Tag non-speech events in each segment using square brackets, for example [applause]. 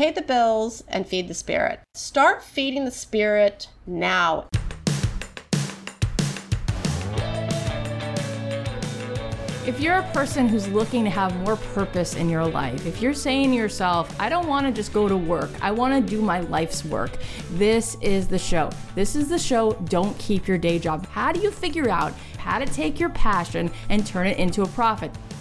pay the bills, and feed the spirit. Start feeding the spirit now. If you're a person who's looking to have more purpose in your life, if you're saying to yourself, I don't want to just go to work, I want to do my life's work, this is the show. This is the show. Don't keep your day job. How do you figure out how to take your passion and turn it into a profit?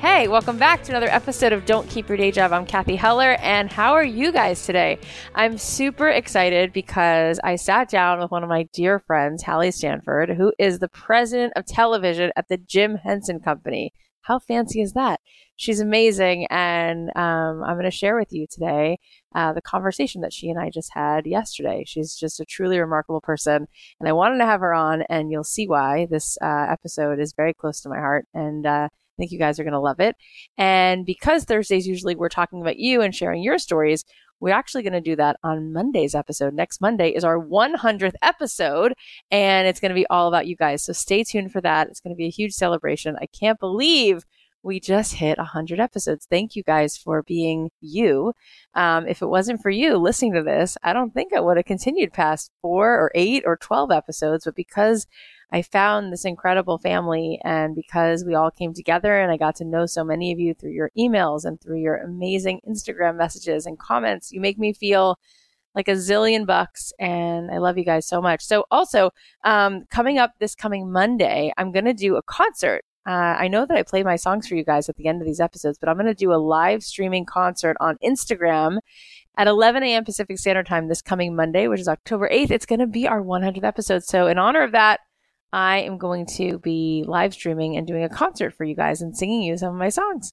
Hey, welcome back to another episode of Don't Keep Your Day Job. I'm Cathy Heller, and how are you guys today? I'm super excited because I sat down with one of my dear friends, Halle Stanford, who is the president of television at the Jim Henson Company. How fancy is that? She's amazing, and um, I'm going to share with you today uh, the conversation that she and I just had yesterday. She's just a truly remarkable person, and I wanted to have her on, and you'll see why this uh, episode is very close to my heart. And uh, I think you guys are going to love it. And because Thursdays usually we're talking about you and sharing your stories, we're actually going to do that on Monday's episode. Next Monday is our 100th episode, and it's going to be all about you guys. So stay tuned for that. It's going to be a huge celebration. I can't believe we just hit 100 episodes. Thank you guys for being you. Um, if it wasn't for you listening to this, I don't think I would have continued past four or eight or 12 episodes, but because I found this incredible family. And because we all came together and I got to know so many of you through your emails and through your amazing Instagram messages and comments, you make me feel like a zillion bucks. And I love you guys so much. So, also, um, coming up this coming Monday, I'm going to do a concert. Uh, I know that I play my songs for you guys at the end of these episodes, but I'm going to do a live streaming concert on Instagram at 11 a.m. Pacific Standard Time this coming Monday, which is October 8th. It's going to be our 100th episode. So, in honor of that, I am going to be live streaming and doing a concert for you guys and singing you some of my songs.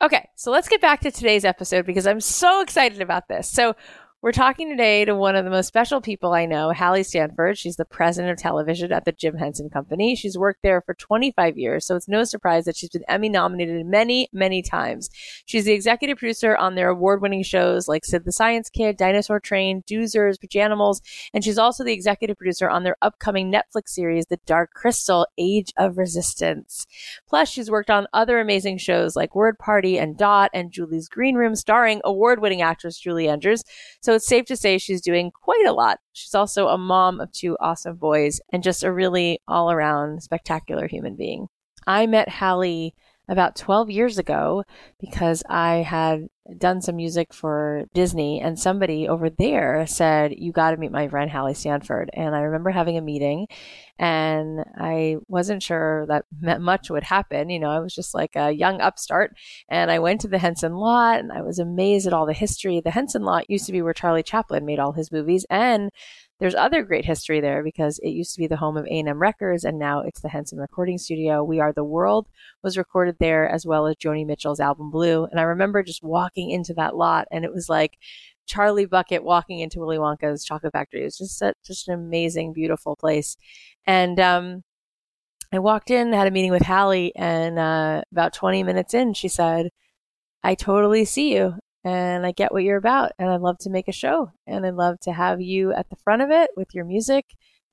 Okay, so let's get back to today's episode because I'm so excited about this. So, we're talking today to one of the most special people I know, Halle Stanford. She's the president of television at the Jim Henson Company. She's worked there for 25 years, so it's no surprise that she's been Emmy nominated many, many times. She's the executive producer on their award winning shows like Sid the Science Kid, Dinosaur Train, Doozers, Pajanimals, and she's also the executive producer on their upcoming Netflix series, The Dark Crystal Age of Resistance. Plus, she's worked on other amazing shows like Word Party and Dot and Julie's Green Room, starring award winning actress Julie Andrews. So it's safe to say she's doing quite a lot. She's also a mom of two awesome boys and just a really all around spectacular human being. I met Halle about 12 years ago because I had done some music for Disney and somebody over there said, you got to meet my friend Halle Stanford. And I remember having a meeting and I wasn't sure that much would happen. You know, I was just like a young upstart and I went to the Henson lot and I was amazed at all the history. The Henson lot used to be where Charlie Chaplin made all his movies and there's other great history there because it used to be the home of A&M Records and now it's the Henson Recording Studio. We Are the World was recorded there as well as Joni Mitchell's album Blue. And I remember just walking into that lot and it was like Charlie Bucket walking into Willy Wonka's chocolate factory. It was just a, just an amazing, beautiful place. And, um, I walked in, had a meeting with Halle, and uh, about 20 minutes in, she said, I totally see you and I get what you're about. And I'd love to make a show and I'd love to have you at the front of it with your music.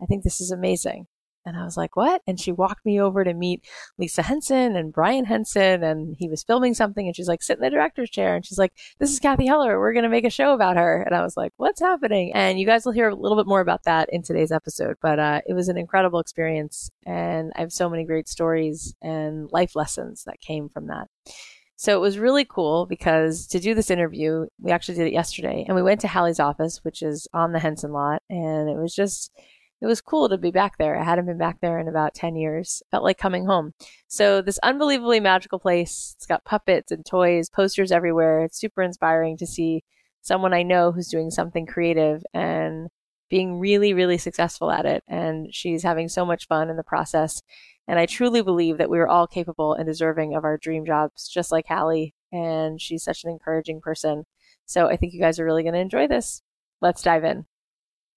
I think this is amazing. And I was like, what? And she walked me over to meet Lisa Henson and Brian Henson, and he was filming something. And she's like, sit in the director's chair. And she's like, this is Cathy Heller. We're going to make a show about her. And I was like, what's happening? And you guys will hear a little bit more about that in today's episode. But uh, it was an incredible experience. And I have so many great stories and life lessons that came from that. So it was really cool because to do this interview, we actually did it yesterday and we went to Halle's office, which is on the Henson lot. And it was just, it was cool to be back there. I hadn't been back there in about 10 years. Felt like coming home. So this unbelievably magical place, it's got puppets and toys, posters everywhere. It's super inspiring to see someone I know who's doing something creative and being really, really successful at it. And she's having so much fun in the process. And I truly believe that we are all capable and deserving of our dream jobs, just like Halle. And she's such an encouraging person. So I think you guys are really going to enjoy this. Let's dive in.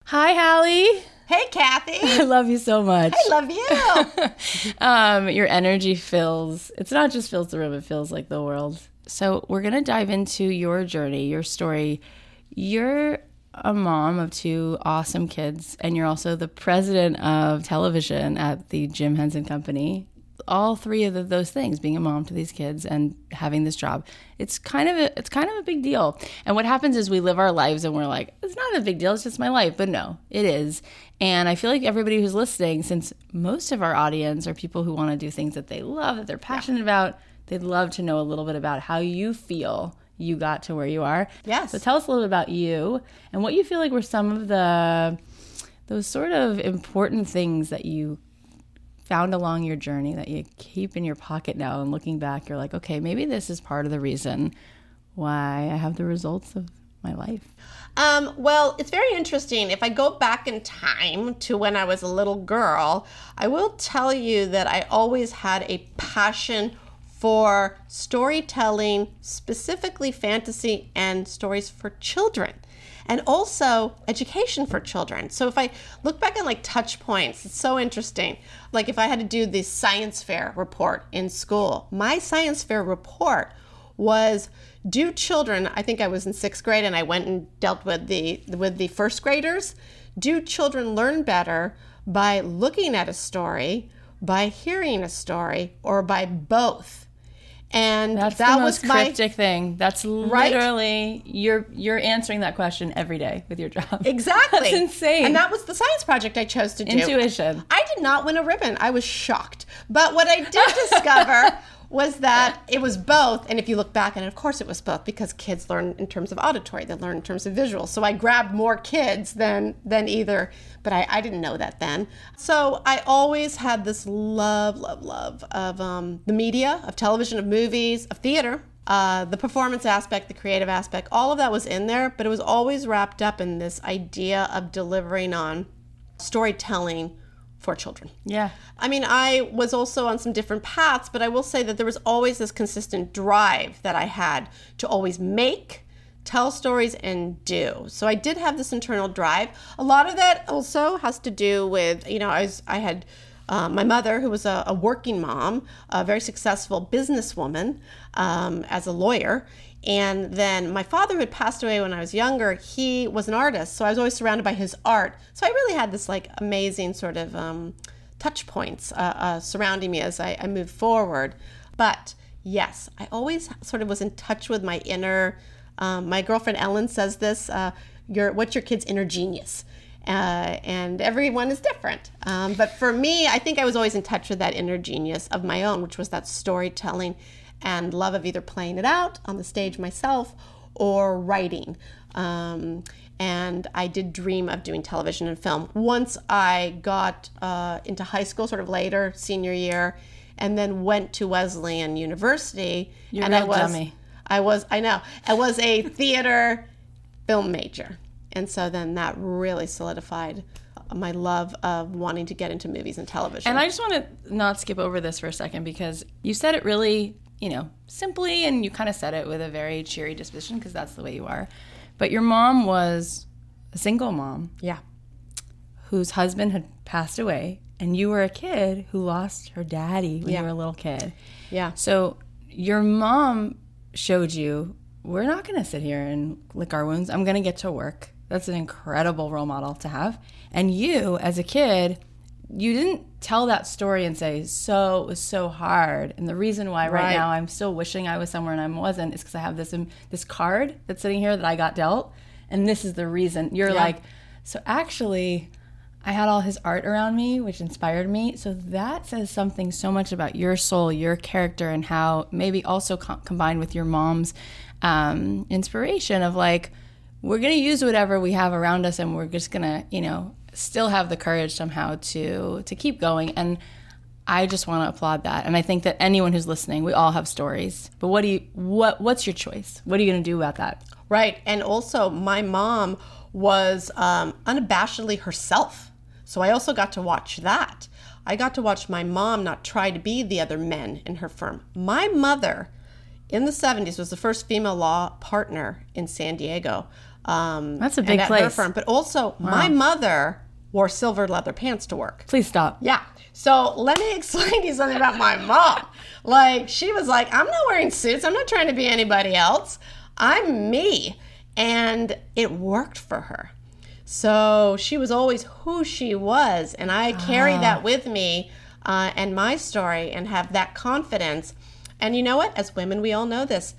Hi, Halle. Hey, Kathy. [laughs] I love you so much. I love you. [laughs] um, your energy fills, it's not just fills the room, it feels like the world. So, we're going to dive into your journey, your story. You're a mom of two awesome kids, and you're also the president of television at the Jim Henson Company. All three of the, those things, being a mom to these kids and having this job, it's kind of a it's kind of a big deal. And what happens is we live our lives and we're like, it's not a big deal, it's just my life. But no, it is. And I feel like everybody who's listening, since most of our audience are people who want to do things that they love, that they're passionate about, they'd love to know a little bit about how you feel you got to where you are. Yes. So tell us a little bit about you and what you feel like were some of the those sort of important things that you found along your journey that you keep in your pocket now and looking back you're like, okay, maybe this is part of the reason why I have the results of my life. Um, well, it's very interesting. If I go back in time to when I was a little girl, I will tell you that I always had a passion for storytelling, specifically fantasy and stories for children, and also education for children. So if I look back on like touch points, it's so interesting. Like if I had to do the science fair report in school, my science fair report was do children i think i was in sixth grade and i went and dealt with the with the first graders do children learn better by looking at a story by hearing a story or by both and That's that the most was my cryptic thing. That's literally you're you're answering that question every day with your job. [laughs] exactly That's insane. and that was the science project i chose to do Intuition. I did not win a ribbon. I was shocked. But what I did [laughs] discover was that it was both. And if you look back, and of course it was both because kids learn in terms of auditory, they learn in terms of visual. So I grabbed more kids than than either. But I, I didn't know that then. So I always had this love, love, love of um, the media, of television, of movies, of theater. Uh, the performance aspect, the creative aspect, all of that was in there, but it was always wrapped up in this idea of delivering on storytelling for children. Yeah. I mean, I was also on some different paths, but I will say that there was always this consistent drive that I had to always make, tell stories, and do. So I did have this internal drive. A lot of that also has to do with, you know, I was, I had. Uh, my mother, who was a, a, working mom, a very successful businesswoman um, as a lawyer, and then my father, who had passed away when I was younger, he was an artist. So I was always surrounded by his art. So I really had this like amazing sort of um, touch points uh, uh, surrounding me as I, I moved forward. But yes, I always sort of was in touch with my inner. Um, my girlfriend Ellen says this: uh, "Your what's your kid's inner genius?" Uh, and everyone is different. Um, but for me, I think I was always in touch with that inner genius of my own, which was that storytelling and love of either playing it out on the stage myself or writing. Um, and I did dream of doing television and film. Once I got uh, into high school, sort of later, senior year, and then went to Wesleyan University. You're and I was, dummy. I was, I know, I was a theater film major. And so then that really solidified my love of wanting to get into movies and television. And I just want to not skip over this for a second because you said it really, you know, simply and you kind of said it with a very cheery disposition because that's the way you are. But your mom was a single mom yeah. whose husband had passed away and you were a kid who lost her daddy when Yeah. you were a little kid. Yeah. So your mom showed you we're not going to sit here and lick our wounds. I'm going to get to work. That's an incredible role model to have. And you, as a kid, you didn't tell that story and say, "So it was so hard." And the reason why right, Right. now I'm still wishing I was somewhere and I wasn't is because I have this um, this card that's sitting here that I got dealt, and this is the reason. You're Yeah. like, so actually, I had all his art around me, which inspired me. So that says something so much about your soul, your character, and how maybe also co- combined with your mom's um, inspiration of like, we're going to use whatever we have around us and we're just going to, you know, still have the courage somehow to to keep going and I just want to applaud that. And I think that anyone who's listening, we all have stories. But what do you what what's your choice? What are you going to do about that? Right. And also, my mom was um, unabashedly herself. So I also got to watch that. I got to watch my mom not try to be the other men in her firm. My mother in the 70s was the first female law partner in San Diego. Um, That's a big place. firm. But also, my mother wore silver leather pants to work. Please stop. Yeah. So let me [laughs] explain to you something about my mom. Like, she was like, I'm not wearing suits. I'm not trying to be anybody else. I'm me. And it worked for her. So she was always who she was. And I carry that with me uh, and my story and have that confidence. And you know what? As women, we all know this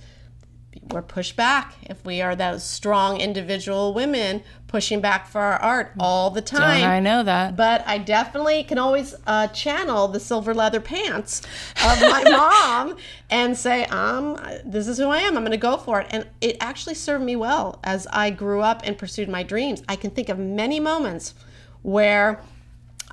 we're pushed back if we are those strong individual women pushing back for our art all the time. I know that. But I definitely can always uh, channel the silver leather pants of my [laughs] mom and say, um, this is who I am. I'm going to go for it. And it actually served me well as I grew up and pursued my dreams. I can think of many moments where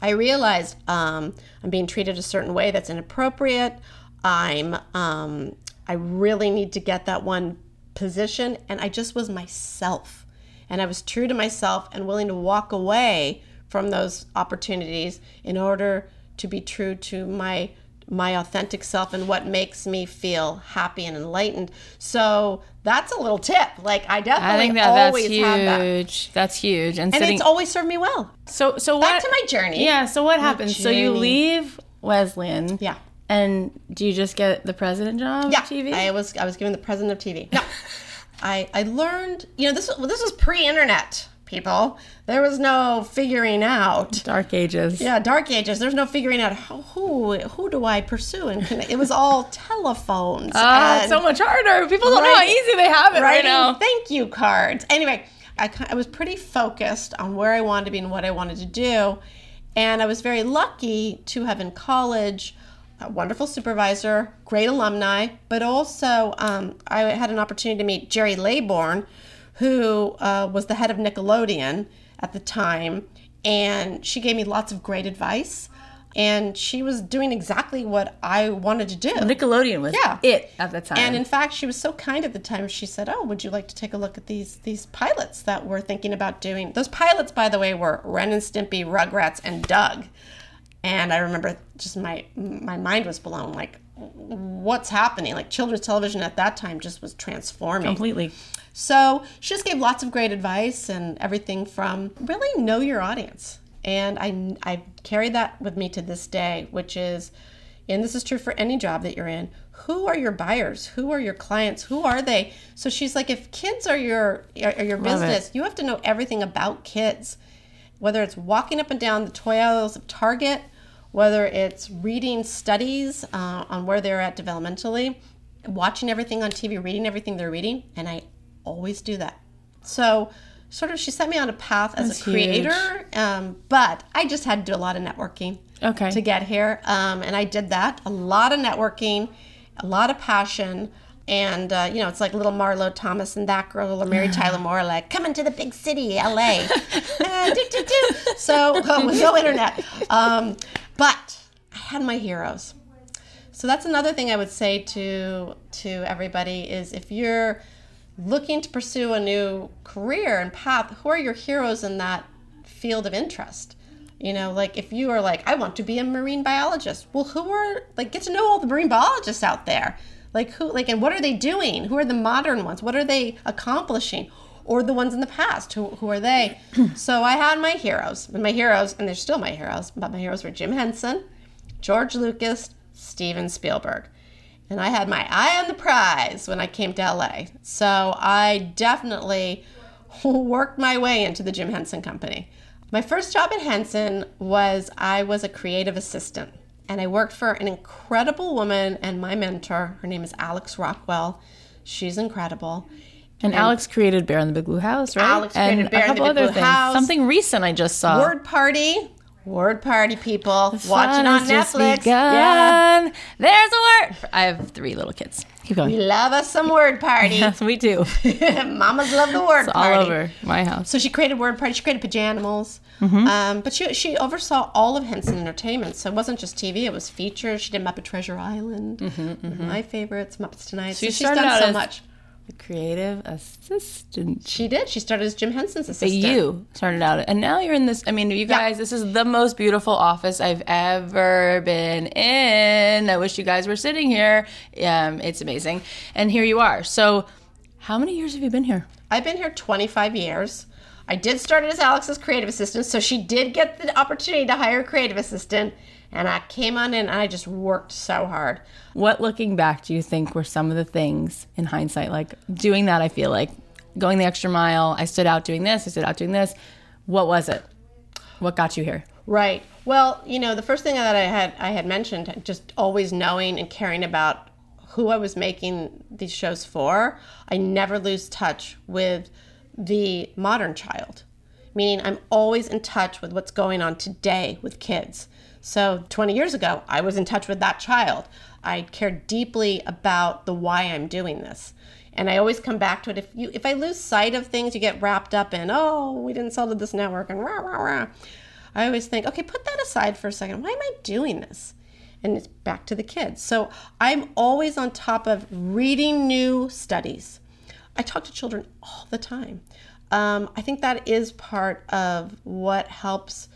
I realized um, I'm being treated a certain way that's inappropriate. I'm um, I really need to get that one position, and I just was myself, and I was true to myself and willing to walk away from those opportunities in order to be true to my my authentic self and what makes me feel happy and enlightened. So that's a little tip. Like I definitely I think that that's always have that. huge. That's huge. And, And sitting it's always served me well. so so Back what to my journey. Yeah, so what happens? So you leave Wesleyan. Yeah. And do you just get the president job? Yeah, TV. I was I was given the president of TV. No, [laughs] I I learned. You know, this was this was pre-internet. People, there was no figuring out. Dark ages. Yeah, dark ages. There's no figuring out how, who who do I pursue and connect. It was all [laughs] telephones. Ah, it's so much harder. People don't know how easy they have it right now. thank you cards. Anyway, I, I was pretty focused on where I wanted to be and what I wanted to do. And I was very lucky to have in college a wonderful supervisor, great alumni, but also um, I had an opportunity to meet Gerry Laybourne, who uh, was the head of Nickelodeon at the time. And she gave me lots of great advice. And she was doing exactly what I wanted to do. Nickelodeon was Yeah. it at the time. And in fact, she was so kind at the time. She said, "Oh, would you like to take a look at these these pilots that we're thinking about doing?" Those pilots, by the way, were Ren and Stimpy, Rugrats, and Doug. And I remember just my my mind was blown. Like, what's happening? Like children's television at that time just was transforming. completely. So she just gave lots of great advice and everything from really know your audience. And I, I carry that with me to this day, which is, and this is true for any job that you're in. Who are your buyers? Who are your clients? Who are they? So she's like, if kids are your are your business, you have to know everything about kids, whether it's walking up and down the toy aisles of Target, whether it's reading studies uh, on where they're at developmentally, watching everything on TV, reading everything they're reading, and I always do that. So, sort of, she set me on a path as That's a creator, um, but I just had to do a lot of networking Okay. to get here, um, and I did that. A lot of networking, a lot of passion. And uh, you know, it's like little Marlo Thomas and that girl, or Mary Tyler Moore, like coming to the big city, LA. [laughs] Uh, do, do, do. So [laughs] with no internet, um, but I had my heroes. So that's another thing I would say to to everybody is if you're looking to pursue a new career and path, who are your heroes in that field of interest? You know, like if you are like, I want to be a marine biologist. Well, who are like get to know all the marine biologists out there. Like who like and what are they doing? Who are the modern ones? What are they accomplishing? Or the ones in the past, who, who are they? [clears throat] so I had my heroes, and my heroes, and they're still my heroes, but my heroes were Jim Henson, George Lucas, Steven Spielberg. And I had my eye on the prize when I came to LA. So I definitely [laughs] worked my way into the Jim Henson Company. My first job at Henson was I was a creative assistant. And I worked for an incredible woman and my mentor. Her name is Alex Rockwell. She's incredible. And, Alex created Bear in the Big Blue House, right? Alex created and Bear a in the couple Big other Blue things. House. Something recent I just saw. Word Party. Word Party, people. Watching Fun on Netflix. Yeah. There's a word. I have three little kids. Keep going. We love us some Word Party. Yes, [laughs] we do. [laughs] Mamas love the Word All Party. All over my house. So she created Word Party. She created Pajanimals. Mm-hmm. Um, but she, she oversaw all of Henson Entertainment. So it wasn't just TV, it was features. She did Muppet Treasure Island. one of My favorites, Muppets Tonight. So, you she's done so much. The creative assistant. She did. She started as Jim Henson's But assistant. you started out, and now you're in this. I mean, you guys, this is the most beautiful office I've ever been in. I wish you guys were sitting here. Um, it's amazing, and here you are. So, how many years have you been here? I've been here 25 years. I did start as Alex's creative assistant, so she did get the opportunity to hire a creative assistant. And I came on in and I just worked so hard. What, looking back, do you think were some of the things in hindsight? Like doing that, I feel like going the extra mile. I stood out doing this, I stood out doing this. What was it? What got you here? Right. Well, you know, the first thing that I had I had mentioned, just always knowing and caring about who I was making these shows for. I never lose touch with the modern child, meaning I'm always in touch with what's going on today with kids. So 20 years ago, I was in touch with that child. I cared deeply about the why I'm doing this. And I always come back to it. If you if I lose sight of things, you get wrapped up in, oh, we didn't sell to this network and rah rah rah. I always think, okay, put that aside for a second. Why am I doing this? And it's back to the kids. So I'm always on top of reading new studies. I talk to children all the time. Um, I think that is part of what helps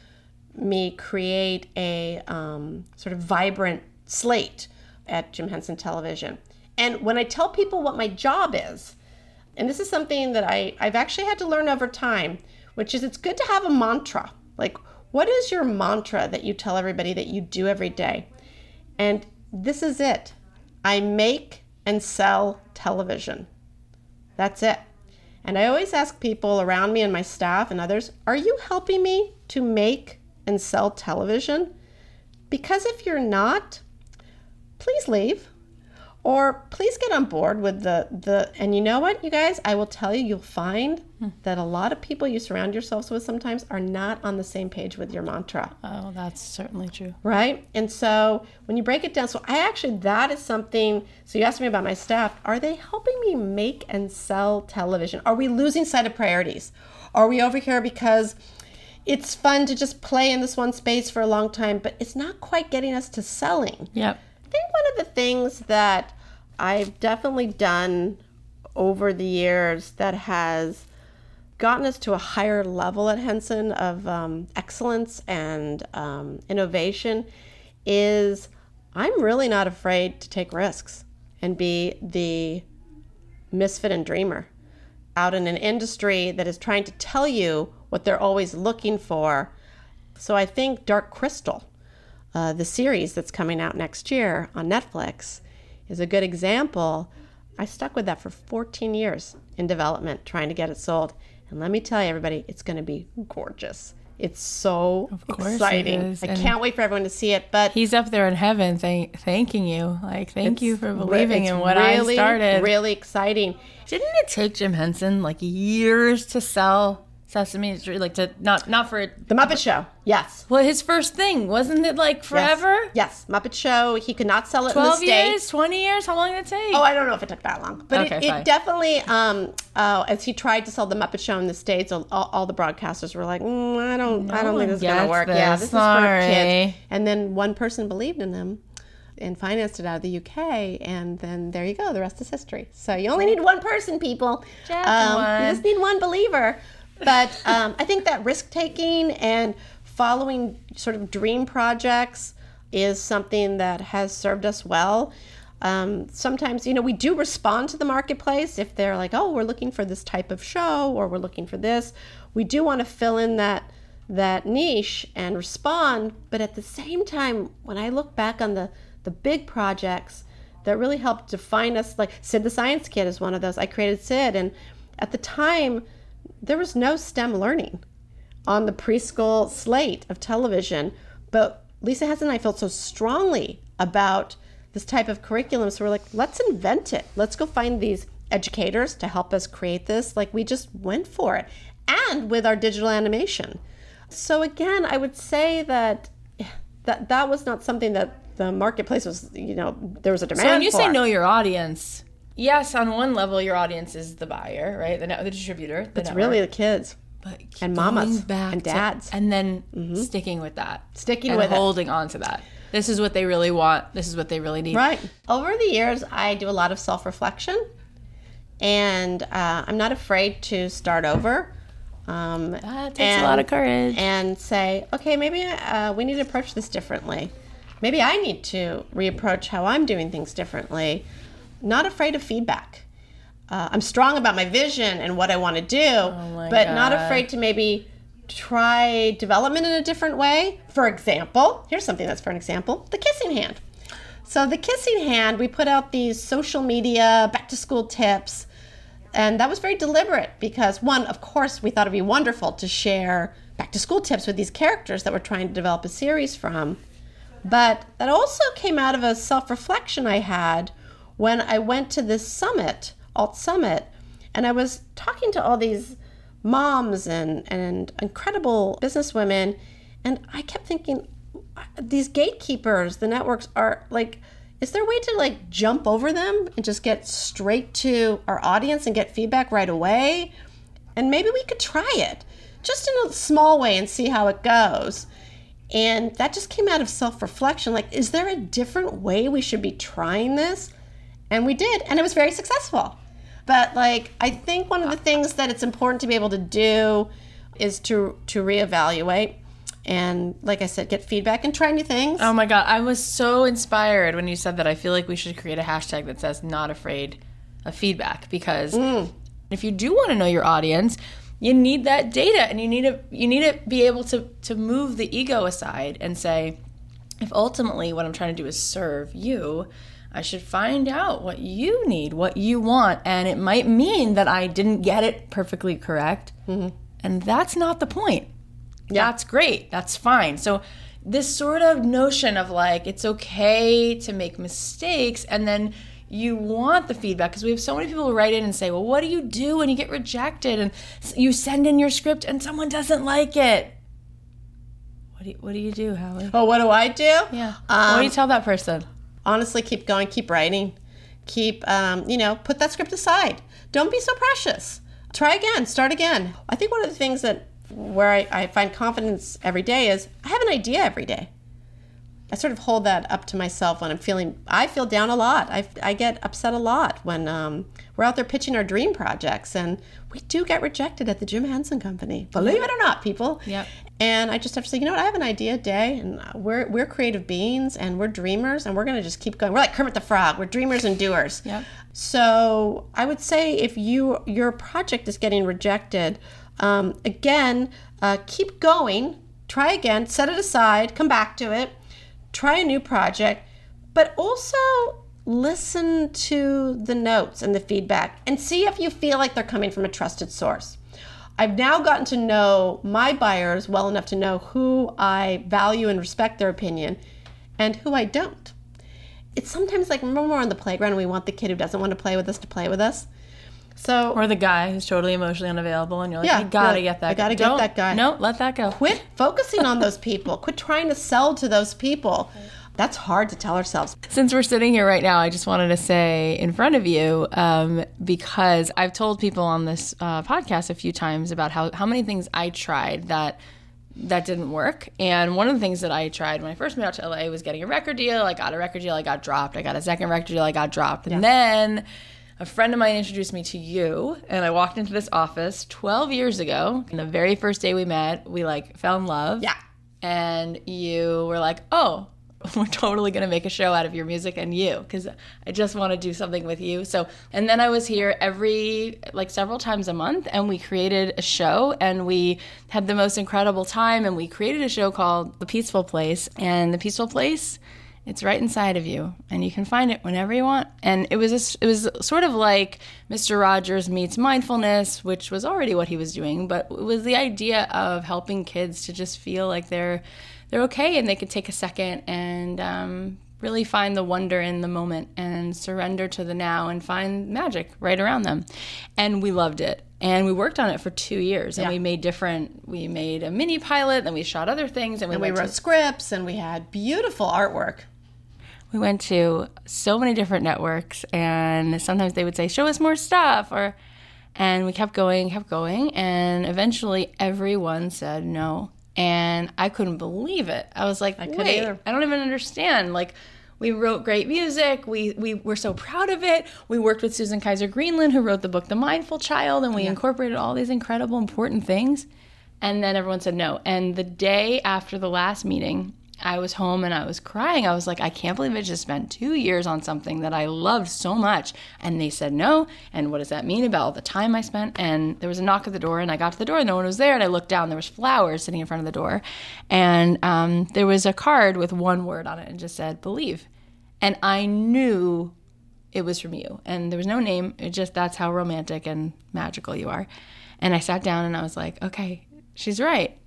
me create a um, sort of vibrant slate at Jim Henson Television. And when I tell people what my job is, and this is something that I, I've actually had to learn over time, which is it's good to have a mantra. Like, what is your mantra that you tell everybody that you do every day? And this is it I make and sell television. That's it. And I always ask people around me and my staff and others, are you helping me to make and sell television? Because if you're not, please leave. Or please get on board with the the and you know what, you guys, I will tell you you'll find hmm. that a lot of people you surround yourselves with sometimes are not on the same page with your mantra. Oh, that's certainly true. Right? And so when you break it down, so I actually that is something so you asked me about my staff, are they helping me make and sell television? Are we losing sight of priorities? Are we over here because it's fun to just play in this one space for a long time, but it's not quite getting us to selling. Yep. I think one of the things that I've definitely done over the years that has gotten us to a higher level at Henson of um, excellence and um, innovation is I'm really not afraid to take risks and be the misfit and dreamer out in an industry that is trying to tell you what they're always looking for. So I think Dark Crystal uh, the series that's coming out next year on Netflix is a good example. I stuck with that for 14 years in development, trying to get it sold. And let me tell you, everybody, it's going to be gorgeous. It's so course it exciting. I And- can't wait for everyone to see it. But He's up there in heaven thank, thanking you. Like, thank you for it's re- believing in what really, I started. Really exciting. Didn't it take Jim Henson like years to sell Sesame Street? Like, to not, not for The Muppet Show. Yes. Well, his first thing wasn't it like forever? Yes. Muppet Show. He could not sell it in the Twelve years, twenty years. How long did it take? Oh, I don't know if it took that long, but Okay, it, it definitely, um, uh, as he tried to sell the Muppet Show in the states, all, all the broadcasters were like, mm, "I don't, I don't think this is gonna work." Yeah, this. this is for Sorry. kids. And then one person believed in him and financed it out of the UK, and then there you go. The rest is history. So you only need one person, people. Just Um. You just need one believer. But um, I think that risk taking and following sort of dream projects is something that has served us well. Um, sometimes, you know, we do respond to the marketplace if they're like, "Oh, we're looking for this type of show," or "We're looking for this." We do want to fill in that that niche and respond. But at the same time, when I look back on the the big projects that really helped define us, like Sid the Science Kid is one of those. I created Sid, and at the time, there was no STEM learning on the preschool slate of television. But Lisa Hess and I felt so strongly about this type of curriculum. So we're like, let's invent it. Let's go find these educators to help us create this. Like we just went for it. And with our digital animation. So again, I would say that that, that was not something that the marketplace was, you know, there was a demand for it. So when you for. say know your audience, yes, on one level your audience is the buyer, right? The, net- the distributor. The it's network. really the kids. but and mamas back and to- dads. Mm-hmm. and then sticking with that, Sticking and with it. holding on to that. This is what they really want. This is what they really need. Right. Over the years, I do a lot of self reflection, and uh, I'm not afraid to start over. Um, That takes a lot of courage. And say, okay, maybe uh, we need to approach this differently. Maybe I need to reapproach how I'm doing things differently. Not afraid of feedback. uh, I'm strong about my vision and what I want to do, Oh but not afraid to maybe try development in a different way. For example, here's something that's for an example the kissing hand. So, the kissing hand, we put out these social media back to school tips. And that was very deliberate because, one, of course, we thought it'd be wonderful to share back to school tips with these characters that we're trying to develop a series from. But that also came out of a self reflection I had when I went to this summit, Alt Summit, and I was talking to all these moms and, and incredible businesswomen. And I kept thinking, these gatekeepers, the networks are like, is there a way to like jump over them and just get straight to our audience and get feedback right away? And maybe we could try it just in a small way and see how it goes. And that just came out of self reflection like, is there a different way we should be trying this? And we did, and it was very successful. But like, I think one of the things that it's important to be able to do is to to reevaluate and like I said, get feedback and try new things. Oh my god, I was so inspired when you said that. I feel like we should create a hashtag that says "not afraid of feedback" because mm. if you do want to know your audience, you need that data, and you need to you need to be able to to move the ego aside and say, if ultimately what I'm trying to do is serve you. I should find out what you need, what you want, and it might mean that I didn't get it perfectly correct, mm-hmm. and that's not the point. That's great. That's fine. So this sort of notion of like it's okay to make mistakes and then you want the feedback because we have so many people write in and say well what do you do when you get rejected? And you send in your script and someone doesn't like it. What do you, what do, you do Halle? oh, what do I do? yeah. Um, what do you tell that person honestly keep going keep writing keep um, you know put that script aside. Don't be so precious. Try again start again. I think one of the things that where I, I find confidence every day is i have an idea every day i sort of hold that up to myself when i'm feeling i feel down a lot i, I get upset a lot when um, we're out there pitching our dream projects and we do get rejected at the jim henson company believe it or not people Yep. and I just have to say, you know what? I have an idea day, and we're we're creative beings, and we're dreamers, and we're gonna just keep going. We're like Kermit the Frog. We're dreamers and doers. Yep. So I would say if you your project is getting rejected, um, again, uh, keep going. Try again. Set it aside. Come back to it. Try a new project, but also listen to the notes and the feedback, and see if you feel like they're coming from a trusted source. I've now gotten to know my buyers well enough to know who I value and respect their opinion and who I don't. It's sometimes like, remember when we're on the playground and we want the kid who doesn't want to play with us to play with us? So or the guy who's totally emotionally unavailable and you're like Yeah, you gotta yeah, get that I gotta guy. get that guy. no let that go quit focusing on those people. Quit trying to sell to those people. That's hard to tell ourselves. Since we're sitting here right now, I just wanted to say in front of you, um, because I've told people on this uh, podcast a few times about how, how many things I tried that that didn't work. And one of the things that I tried when I first moved out to LA was getting a record deal. I got a record deal, I got dropped. I got a second record deal, I got dropped. And then a friend of mine introduced me to you, and I walked into this office 12 years ago. And the very first day we met, we like fell in love Yeah. and you were like, "Oh, [laughs] we're totally going to make a show out of your music and you because I just want to do something with you." So, and then I was here every like several times a month and we created a show and we had the most incredible time and we created a show called The Peaceful Place and The Peaceful Place it's right inside of you, and you can find it whenever you want. And it was a, it was sort of like Mr. Rogers meets mindfulness, which was already what he was doing, but it was the idea of helping kids to just feel like they're they're okay and they could take a second and um, really find the wonder in the moment and surrender to the now and find magic right around them. And we loved it. And we worked on it for two years, and Yeah. we made different. We made a mini pilot, then we shot other things, and we And we went to wrote scripts and we had beautiful artwork. we went to so many different networks and sometimes they would say show us more stuff or and we kept going kept going and eventually everyone said no and i couldn't believe it i was like couldn't wait either. i don't even understand like we wrote great music. We we were so proud of it. We worked with Susan Kaiser Greenland, who wrote the book The Mindful Child, and we incorporated all these incredible, important things. And then everyone said no. And the day after the last meeting, I was home and I was crying. I was like, I can't believe I just spent two years on something that I loved so much. And they said no. And what does that mean about all the time I spent? And there was a knock at the door, and I got to the door, and no one was there. And I looked down, there was flowers sitting in front of the door, and um, there was a card with one word on it, and just said believe. And I knew it was from you. And there was no name. It just that's how romantic and magical you are. And I sat down and I was like, okay, she's right.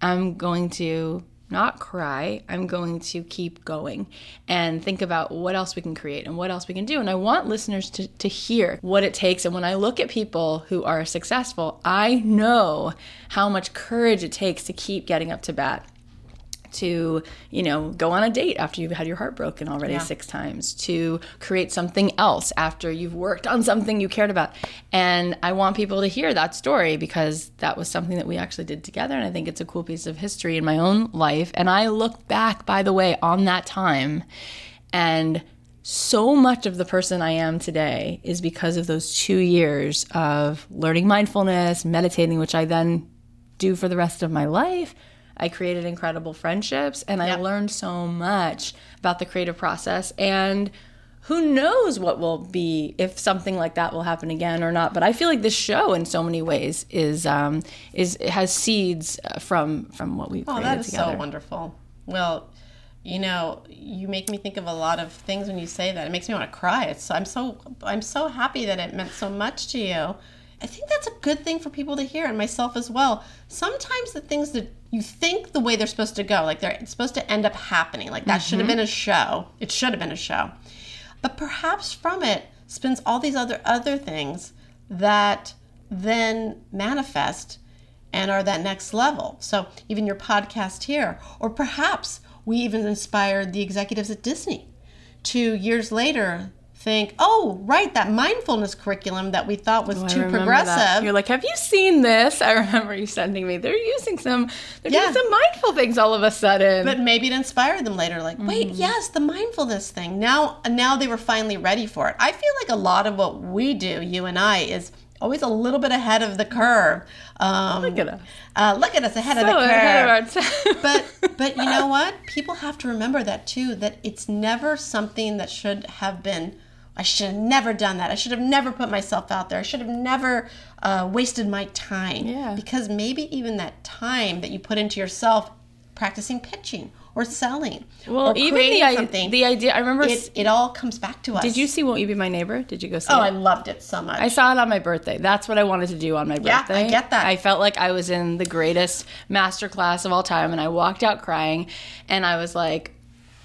I'm going to not cry. I'm going to keep going and think about what else we can create and what else we can do. And I want listeners to, to hear what it takes. And when I look at people who are successful, I know how much courage it takes to keep getting up to bat to you know go on a date after you've had your heart broken already yeah. six times to create something else after you've worked on something you cared about and i want people to hear that story because that was something that we actually did together and i think it's a cool piece of history in my own life and i look back by the way on that time and so much of the person I am today is because of those two years of learning mindfulness, meditating, which I then do for the rest of my life, I created incredible friendships and yep. I learned so much about the creative process. And who knows what will be if something like that will happen again or not. But i feel like this show in so many ways is um is has seeds uh, from from what we've oh that is together. so wonderful. Well you know you make me think of a lot of things when you say that. It makes me want to cry. It's i'm so i'm so happy that it meant so much to you. I think that's a good thing for people to hear and myself as well. Sometimes the things that you think the way they're supposed to go, like they're supposed to end up happening. Like that mm-hmm. should have been a show. It should have been a show. But perhaps from it spins all these other other things that then manifest and are that next level. So even your podcast here, or perhaps we even inspired the executives at Disney to years later think, oh, right, that mindfulness curriculum that we thought was oh, too progressive. That. You're like, have you seen this? I [laughs] remember you sending me. They're using some, they're yeah. doing some mindful things all of a sudden. But maybe it inspired them later. Like, wait, mm-hmm. yes, the mindfulness thing. Now, now they were finally ready for it. I feel like a lot of what we do, you and I, is always a little bit ahead of the curve. Um, look at us. Uh, look at us ahead so of the curve. Of [laughs] but but you know [laughs] what? People have to remember that too. That it's never something that should have been I should have never done that. I should have never put myself out there. I should have never uh, wasted my time. Yeah. Because maybe even that time that you put into yourself practicing pitching or selling well, or even the, something, the idea, I remember it, it, all comes back to us. Did you see Won't You Be My Neighbor? Did you go see oh, it? I loved it so much. I saw it on my birthday. That's what I wanted to do on my birthday. Yeah, I get that. I felt like I was in the greatest master class of all time and I walked out crying and I was like,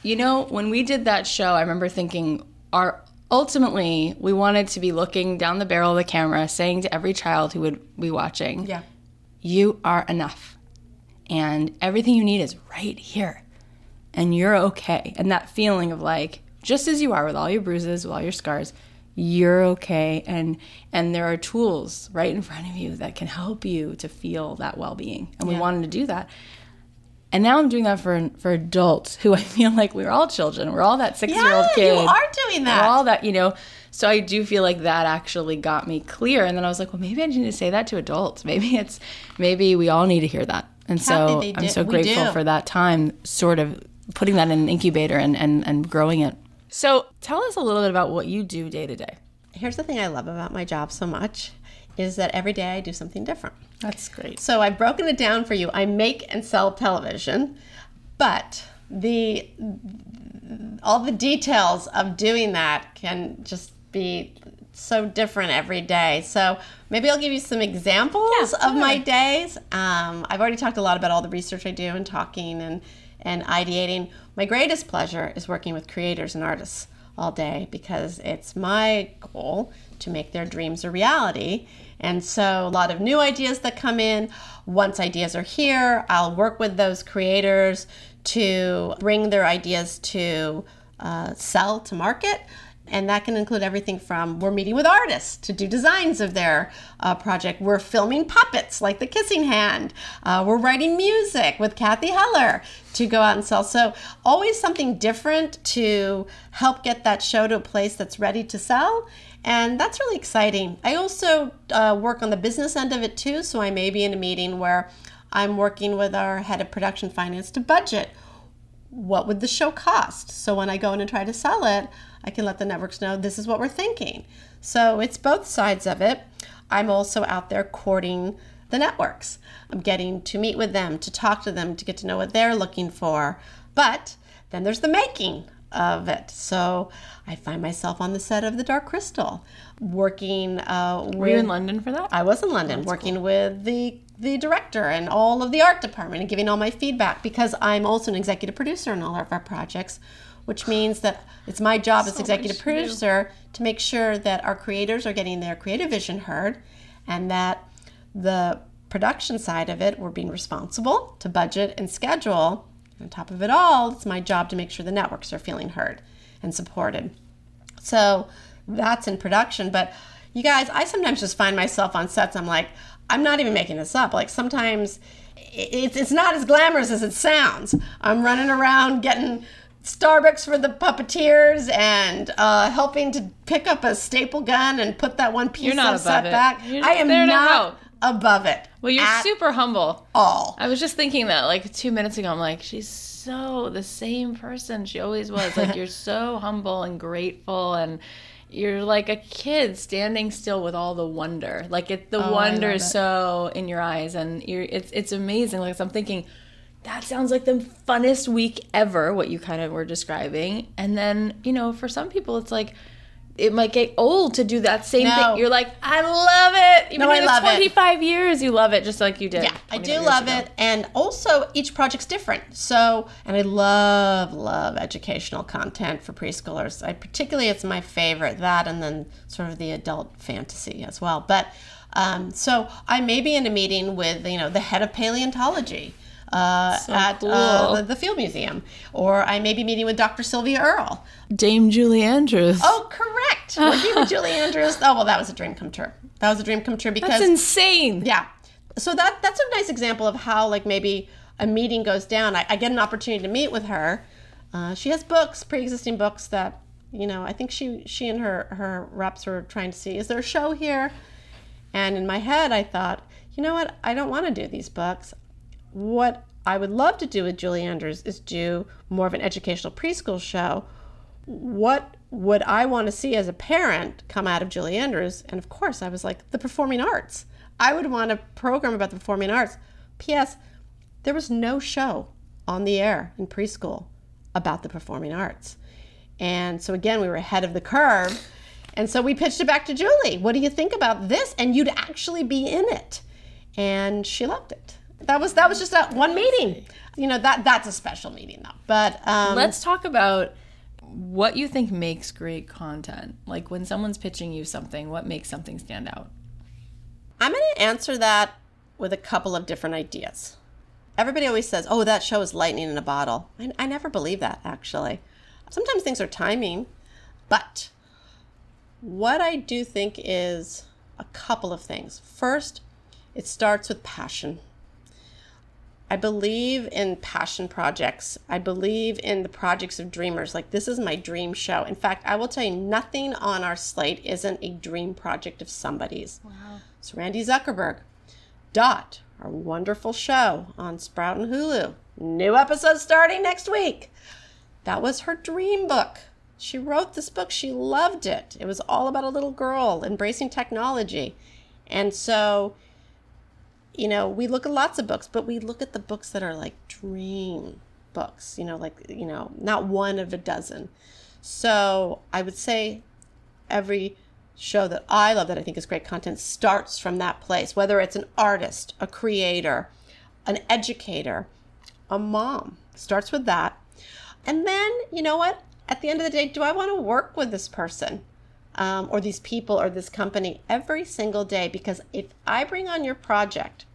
you know, when we did that show, I remember thinking, our ultimately, we wanted to be looking down the barrel of the camera, saying to every child who would be watching, Yeah, you are enough. And everything you need is right here. And you're okay. And that feeling of like, just as you are with all your bruises, with all your scars, you're okay and and there are tools right in front of you that can help you to feel that well-being and we wanted to do that and now I'm doing that for for adults who I feel like we're all children. We're all that six year old kid. You are doing that. We're all that, you know. So I do feel like that actually got me clear. And then I was like, well, maybe I need to say that to adults. Maybe it's maybe we all need to hear that. And so I'm so grateful for that time, sort of putting that in an incubator and, and, and growing it. So tell us a little bit about what you do day to day. Here's the thing I love about my job so much is that every day I do something different. That's great. So I've broken it down for you. I make and sell television, but the all the details of doing that can just be so different every day. So maybe I'll give you some examples yeah, of my days. Um, I've already talked a lot about all the research I do and talking and and ideating. My greatest pleasure is working with creators and artists all day because it's my goal to make their dreams a reality. And so, a lot of new ideas that come in. Once ideas are here, I'll work with those creators to bring their ideas to uh, sell to market. And that can include everything from we're meeting with artists to do designs of their uh, project. We're filming puppets like The Kissing Hand. Uh, we're writing music with Cathy Heller to go out and sell. So, always something different to help get that show to a place that's ready to sell and that's really exciting. I also uh, work on the business end of it too, so I may be in a meeting where I'm working with our head of production finance to budget what would the show cost? So when I go in and try to sell it, I can let the networks know this is what we're thinking. So it's both sides of it. I'm also out there courting the networks. I'm getting to meet with them, to talk to them, to get to know what they're looking for. But then there's the making of it. So I find myself on the set of The Dark Crystal, working. Uh, Were you in London for that? I was in London, working with the the director and all of the art department and giving all my feedback because I'm also an executive producer in all of our projects, which means that it's my job as executive much to producer to make sure that our creators are getting their creative vision heard and that the production side of it, we're being responsible to budget and schedule. On top of it all, it's my job to make sure the networks are feeling heard and supported. So that's in production. But you guys, I sometimes just find myself on sets. I'm like, I'm not even making this up. Like sometimes it's it's not as glamorous as it sounds. I'm running around getting Starbucks for the puppeteers and uh, helping to pick up a staple gun and put that one piece of set it. back. You're- I am not not above it. Well, you're super humble. all. I was just thinking that like two minutes ago. I'm like, she's so the same person she always was. Like, you're [laughs] so humble and grateful, and you're like a kid standing still with all the wonder. Like, it the Oh, wonder is so in your eyes, and you're it's it's amazing. Like, so I'm thinking. That sounds like the funnest week ever, what you kind of were describing. And then, you know, for some people, it's like, it might get old to do that same No. thing. You're like, I love it. Even No, I love it. 25 years, you love it just like you did. Yeah, I do love ago. it. And also, each project's different. So, and I love, love educational content for preschoolers. I particularly, it's my favorite, that and then sort of the adult fantasy as well. But, um, so I may be in a meeting with, you know, the head of paleontology. Uh, at cool. uh, the, the Field Museum, or I may be meeting with Dr. Sylvia Earle. Dame Julie Andrews. Oh, correct. Working with [laughs] Julie Andrews. Oh, well, that was a dream come true. That was a dream come true because that's insane. yeah. So that that's a nice example of how like maybe a meeting goes down. I, I get an opportunity to meet with her. Uh, she has books, pre-existing books that you know. I think she she and her her reps were trying to see is there a show here. And in my head, I thought, you know what? I don't want to do these books. What I would love to do with Julie Andrews is do more of an educational preschool show. What would I want to see as a parent come out of Julie Andrews? And of course, I was like, the performing arts. I would want a program about the performing arts. P.S. There was no show on the air in preschool about the performing arts. And so again, we were ahead of the curve. And so we pitched it back to Julie. What do you think about this? And you'd actually be in it. And she loved it. That was that was just a one meeting. You know, that that's a special meeting though. But um Let's talk about what you think makes great content. Like when someone's pitching you something, what makes something stand out? I'm going to answer that with a couple of different ideas. Everybody always says, oh, that show is lightning in a bottle. I, I never believe that, actually. Sometimes things are timing, but what I do think is a couple of things. First, it starts with passion. I believe in passion projects. I believe in the projects of dreamers. Like, this is my dream show. In fact, I will tell you, nothing on our slate isn't a dream project of somebody's. Wow. So, Randy Zuckerberg, Dot, our wonderful show on Sprout and Hulu. New episode starting next week. That was her dream book. She wrote this book. She loved it. It was all about a little girl embracing technology. And so, you know, we look at lots of books, but we look at the books that are like dream books, you know, like, you know, not one of a dozen. So I would say every show that I love that I think is great content starts from that place, whether it's an artist, a creator, an educator, a mom, starts with that. And then, you know what? At the end of the day, do I want to work with this person? Um, or these people or this company every single day because if I bring on your project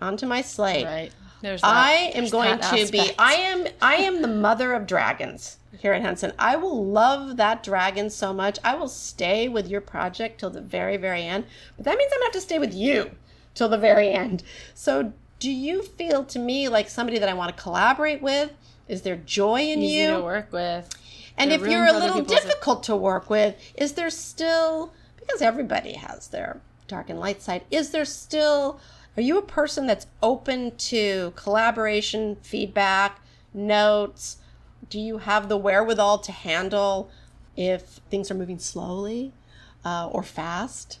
onto my slate, Right. There's that. I am There's going to be. I am I am the mother of dragons here at Henson. I will love that dragon so much. I will stay with your project till the very very end. But that means I'm going to have to stay with you till the very end. So do you feel to me like somebody that I want to collaborate with? Is there joy in easy you? to work with. And if you're a little difficult to work with, is there still, because everybody has their dark and light side, is there still, are you a person that's open to collaboration, feedback, notes, Do you have the wherewithal to handle if things are moving slowly uh, or fast?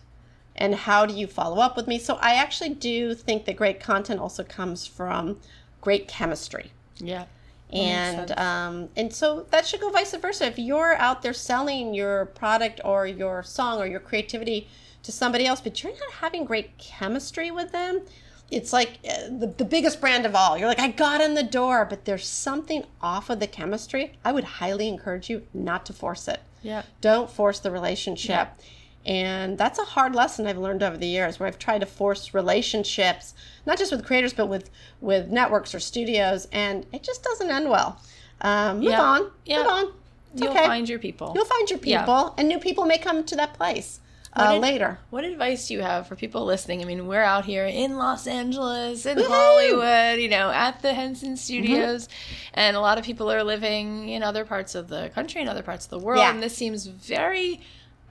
And how do you follow up with me? So I actually do think that great content also comes from great chemistry. Yeah. And um, and so that should go vice versa. If you're out there selling your product or your song or your creativity to somebody else, but you're not having great chemistry with them, it's like uh, the, the biggest brand of all. You're like, I got in the door, but there's something off of the chemistry. I would highly encourage you not to force it. Yeah. Don't force the relationship. And that's a hard lesson I've learned over the years where I've tried to force relationships, not just with creators, but with, with networks or studios, and it just doesn't end well. Um, move Yeah. on. Yeah. Move on. It's You'll okay. find your people. You'll find your Yeah. people, and new people may come to that place uh, did- later. What advice do you have for people listening? I mean, we're out here in Los Angeles, in Woohoo! Hollywood, you know, at the Henson Studios, Mm-hmm. and a lot of people are living in other parts of the country and other parts of the world, Yeah. and this seems very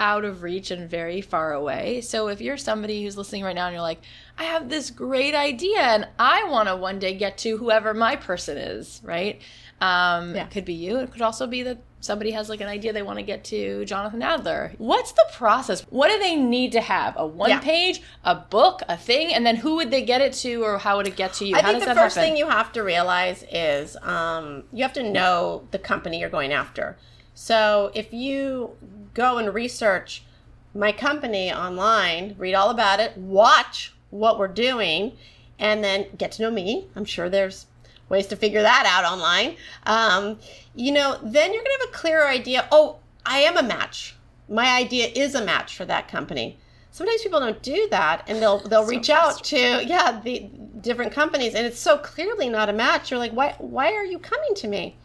out of reach and very far away. So if you're somebody who's listening right now and you're like, I have this great idea and I want to one day get to whoever my person is, right? Um, Yeah. It could be you. It could also be that somebody has like an idea they want to get to Jonathan Adler. What's the process? What do they need to have? A one Yeah. page, a book, a thing, and then who would they get it to, or how would it get to you? I how think does the that first happen? thing you have to realize is um, you have to know the company you're going after. So if you go and research my company online, read all about it, watch what we're doing, and then get to know me. I'm sure there's ways to figure that out online. Um, you know, then you're going to have a clearer idea. Oh, I am a match. My idea is a match for that company. Sometimes people don't do that, and they'll [laughs] they'll reach out to yeah the different companies, and it's so clearly not a match. You're like, why why are you coming to me?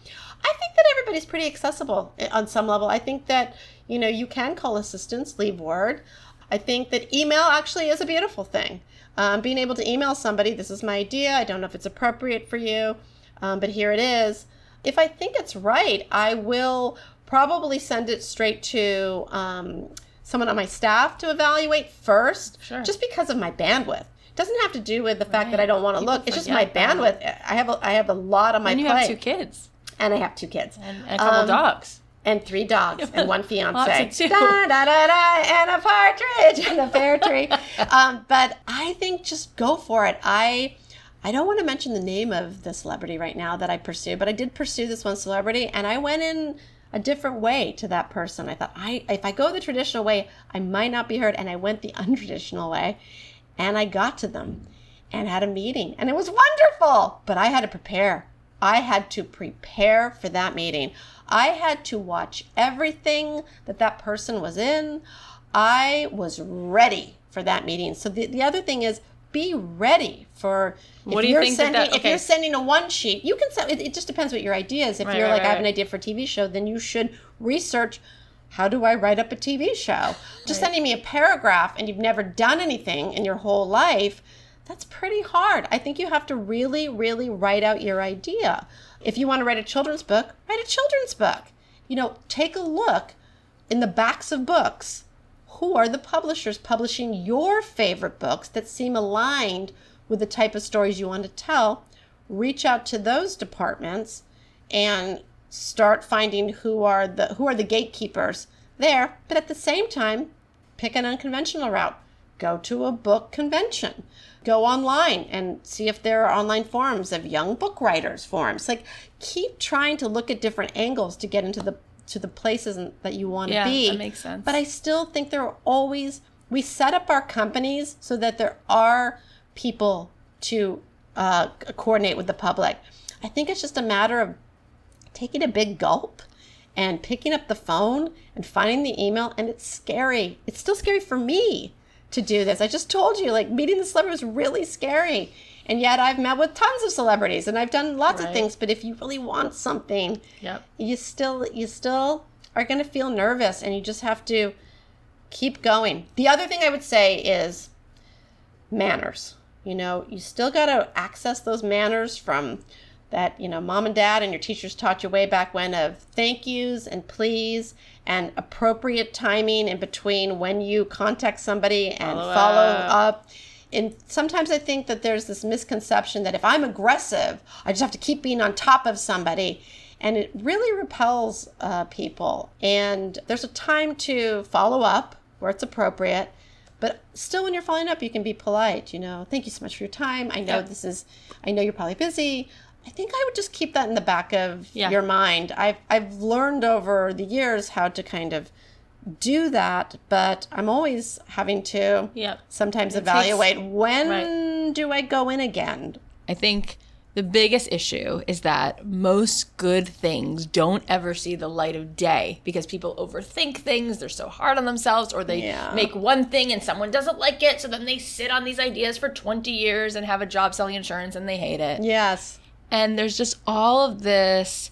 I think that everybody's pretty accessible eh, on some level. I think that you know you can call assistance, leave word. I think that email actually is a beautiful thing. Um, being able to email somebody, this is my idea. I don't know if it's appropriate for you, um, but here it is. If I think it's right, I will probably send it straight to um, someone on my staff to evaluate first, Sure. just because of my bandwidth. It doesn't have to do with the fact that I don't want to People look. It's just my forget that. bandwidth. I have a, I have a lot on my and you plate, have two kids and I have two kids and, and a couple Um, dogs. And three dogs and [laughs] one fiance. Lots of two. Da, da, da, da, and a partridge and a pear tree. [laughs] um, but I think just go for it. I I don't want to mention the name of the celebrity right now that I pursue, but I did pursue this one celebrity, and I went in a different way to that person. I thought I if I go the traditional way, I might not be heard, and I went the [laughs] untraditional way, and I got to them and had a meeting, and it was wonderful. But I had to prepare. I had to prepare for that meeting. I had to watch everything that that person was in. I was ready for that meeting. So the, the other thing is be ready for What if do you you're think sending that- if okay. you're sending a one sheet, you can send it, it just depends what your idea is. If Right, you're right, like I have an idea for a TV show, then you should research how do I write up a TV show? Just sending me a paragraph and you've never done anything in your whole life, that's pretty hard. I think you have to really, really write out your idea. If you want to write a children's book, write a children's book. You know, take a look in the backs of books. Who are the publishers publishing your favorite books that seem aligned with the type of stories you want to tell? Reach out to those departments and start finding who are the who are the gatekeepers there but at the same time pick an unconventional route go to a book convention go online and see if there are online forums of young book writers forums. Like keep trying to look at different angles to get into the to the places that you want to Yeah, be. that makes sense. but i still think there are always we set up our companies so that there are people to uh, coordinate with the public. I think it's just a matter of taking a big gulp and picking up the phone and finding the email and it's scary. It's still scary for me to do this. I just told you like meeting the celebrity was really scary. And yet i've met with tons of celebrities and i've done lots of things but if you really want something Yep. you still you still are going to feel nervous and you just have to keep going. The other thing i would say is manners. You know you still got to access those manners from that you know mom and dad and your teachers taught you way back when of thank yous and please and appropriate timing in between when you contact somebody and Follow follow up. up and sometimes i think that there's this misconception that if i'm aggressive i just have to keep being on top of somebody and it really repels uh, people. And there's a time to follow up where it's appropriate, but still, when you're following up, you can be polite. You know, thank you so much for your time. I know Yeah. this is, I know you're probably busy. I think I would just keep that in the back of Yeah. your mind. I've I've learned over the years how to kind of do that, but I'm always having to Yep. sometimes takes- evaluate when right. do I go in again? I think the biggest issue is that most good things don't ever see the light of day because people overthink things. They're so hard on themselves, or they Yeah. make one thing and someone doesn't like it. So then they sit on these ideas for 20 years and have a job selling insurance and they hate it. Yes. And there's just all of this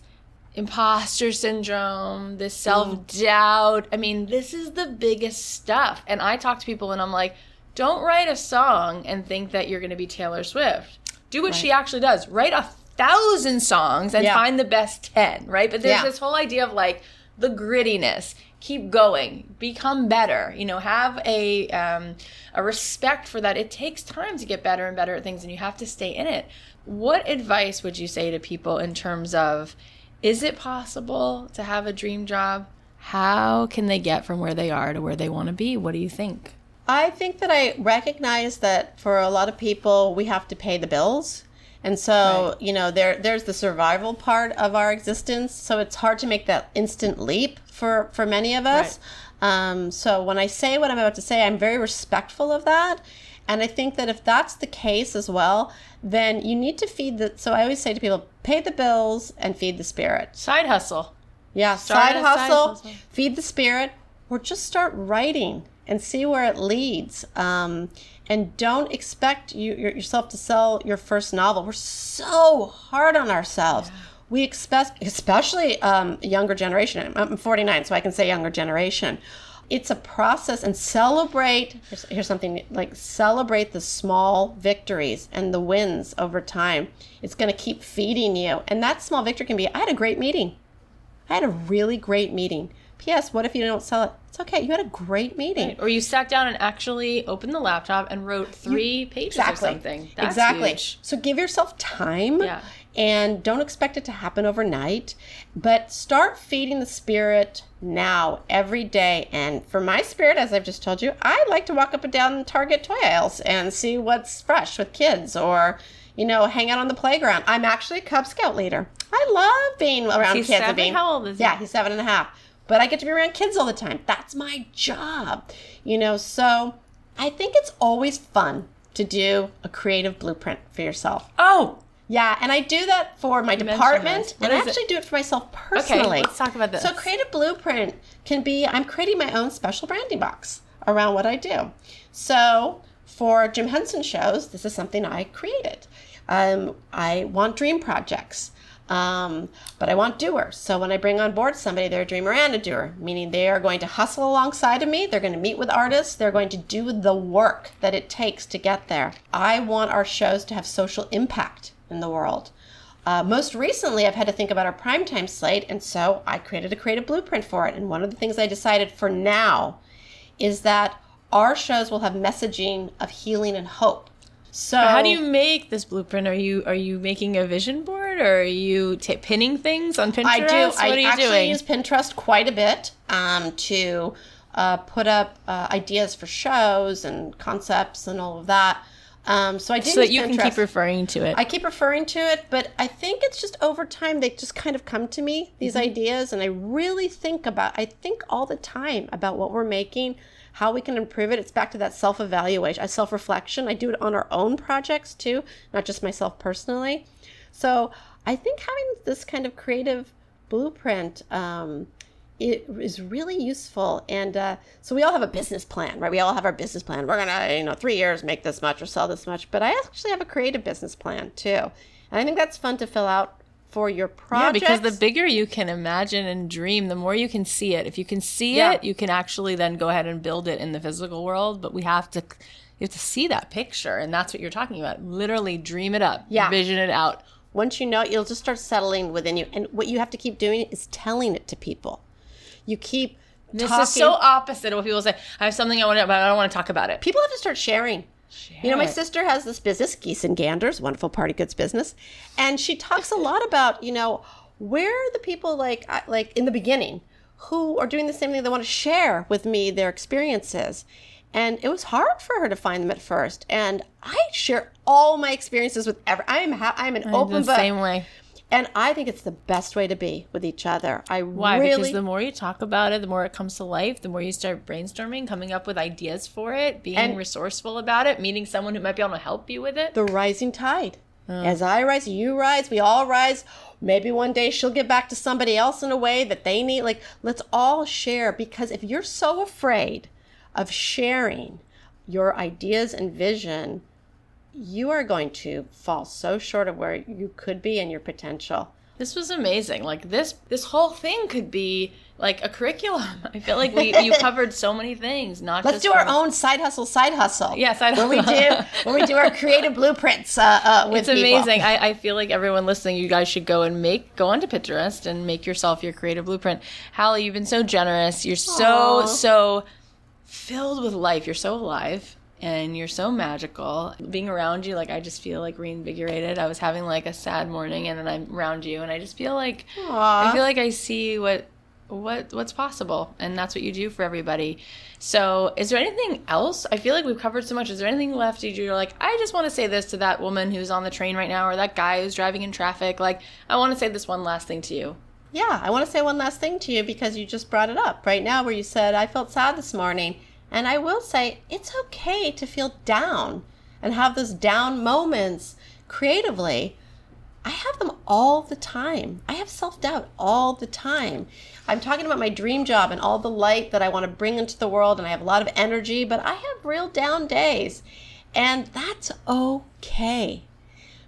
imposter syndrome, this self doubt. I mean, this is the biggest stuff. And I talk to people and I'm like, don't write a song and think that you're going to be Taylor Swift. Do what she actually does. Write a thousand songs and Yeah. find the best 10, right? But there's Yeah. this whole idea of like the grittiness. Keep going, become better. You know, have a um, a respect for that. It takes time to get better and better at things, and you have to stay in it. What advice would you say to people in terms of is it possible to have a dream job? How can they get from where they are to where they want to be? What do you think? I think that I recognize that for a lot of people, we have to pay the bills. And so, Right. you know, there there's the survival part of our existence. So it's hard to make that instant leap for for many of us. Um, so when I say what I'm about to say, I'm very respectful of that. And I think that if that's the case as well, then you need to feed the. So I always say to people, pay the bills and feed the spirit. Side hustle. Yeah, side a side hustle, hustle. feed the spirit, or just start writing and see where it leads. Um, and don't expect you, yourself to sell your first novel. We're so hard on ourselves. We expect, especially um, younger generation. I'm 49, so I can say younger generation. It's a process and celebrate. Here's, here's something like celebrate the small victories and the wins over time. It's going to keep feeding you. And that small victory can be I had a great meeting. I had a really great meeting. P.S. What if you don't sell it? It's okay. You had a great meeting. Or you sat down and actually opened the laptop and wrote three pages or something. That's exactly. huge. So give yourself time. Yeah. And don't expect it to happen overnight, but start feeding the spirit now, every day. And for my spirit, as I've just told you, I like to walk up and down the Target toy aisles and see what's fresh with kids or, you know, hang out on the playground. I'm actually a Cub Scout leader. I love being around He's kids. and seven? being- How old is he? Yeah, he's seven and a half. But I get to be around kids all the time. That's my job. You know, so I think it's always fun to do a creative blueprint for yourself. Oh, Yeah, and I do that for my department, and I is it? actually do it for myself personally. Okay, let's talk about this. So, creative blueprint can be I'm creating my own special branding box around what I do. So, for Jim Henson shows, this is something I created. Um, I want dream projects. Um, but I want doers. So when I bring on board somebody, they're a dreamer and a doer, meaning they are going to hustle alongside of me. They're going to meet with artists. They're going to do the work that it takes to get there. I want our shows to have social impact in the world. Uh, most recently, I've had to think about our primetime slate, and so I created a creative blueprint for it. And one of the things I decided for now is that our shows will have messaging of healing and hope. So how do you make this blueprint? Are you are you making a vision board, or are you ta pinning things on Pinterest? I do. What I are you actually doing? use Pinterest quite a bit um, to uh, put up uh, ideas for shows and concepts and all of that. Um, so I do so that you can keep referring to it. I keep referring to it, but I think it's just over time they just kind of come to me these Mm-hmm. ideas, and I really think about. I think all the time about what we're making, how we can improve it. It's back to that self evaluation, self reflection. I do it on our own projects too, not just myself personally. So I think having this kind of creative blueprint. Um, it is really useful and uh, so we all have a business plan right we all have our business plan we're gonna you know three years make this much or sell this much but i actually have a creative business plan too and i think that's fun to fill out for your project. yeah, because the bigger you can imagine and dream, the more you can see it. If you can see Yeah. it, you can actually then go ahead and build it in the physical world. But we have to, you have to see that picture, and that's what you're talking about. Literally, dream it up, Yeah. vision it out. once you know it you'll just start settling within you and what you have to keep doing is telling it to people you keep This talking is so opposite of what people say. I have something I want to, but I don't want to talk about it. people have to start sharing. You know, my it. sister has this business, Geese and Ganders, wonderful party goods business, and she talks a lot about, you know, where are the people like like in the beginning who are doing the same thing they want to share with me their experiences and it was hard for her to find them at first and i share all my experiences with every i'm ha- i'm an open the book same way. And i think it's the best way to be with each other i Why? really Because the more you talk about it, the more it comes to life, the more you start brainstorming, coming up with ideas for it, being And- resourceful about it, meeting someone who might be able to help you with it. the rising tide. Oh. As I rise, you rise, we all rise. Maybe one day she'll get back to somebody else in a way that they need. Like, let's all share because if you're so afraid of sharing your ideas and vision, you are going to fall so short of where you could be and your potential. This was amazing. Like this this whole thing could be like a curriculum. [laughs] I feel like we you covered so many things, not Let's do our from- own side hustle, side hustle. Yeah, when we do when we do our creative [laughs] blueprints uh, uh, with It's amazing. I, I feel like everyone listening, you guys should go and make go onto Pinterest and make yourself your creative blueprint. Halle, you've been so generous. You're so so filled with life. You're so alive and you're so magical. Being around you, like I just feel like reinvigorated. I was having like a sad morning and then I'm around you and I just feel like Aw. I feel like I see what what what's possible and that's what you do for everybody. So, is there anything else? I feel like we've covered so much. Is there anything left that you're like, I just want to say this to that woman who's on the train right now or that guy who's driving in traffic? Like, I want to say this one last thing to you. Yeah, I want to say one last thing to you because you just brought it up right now where you said, I felt sad this morning. And I will say, it's okay to feel down and have those down moments creatively. I have them all the time. I have self doubt all the time. I'm talking about my dream job and all the light that I want to bring into the world, and I have a lot of energy, but I have real down days. And that's okay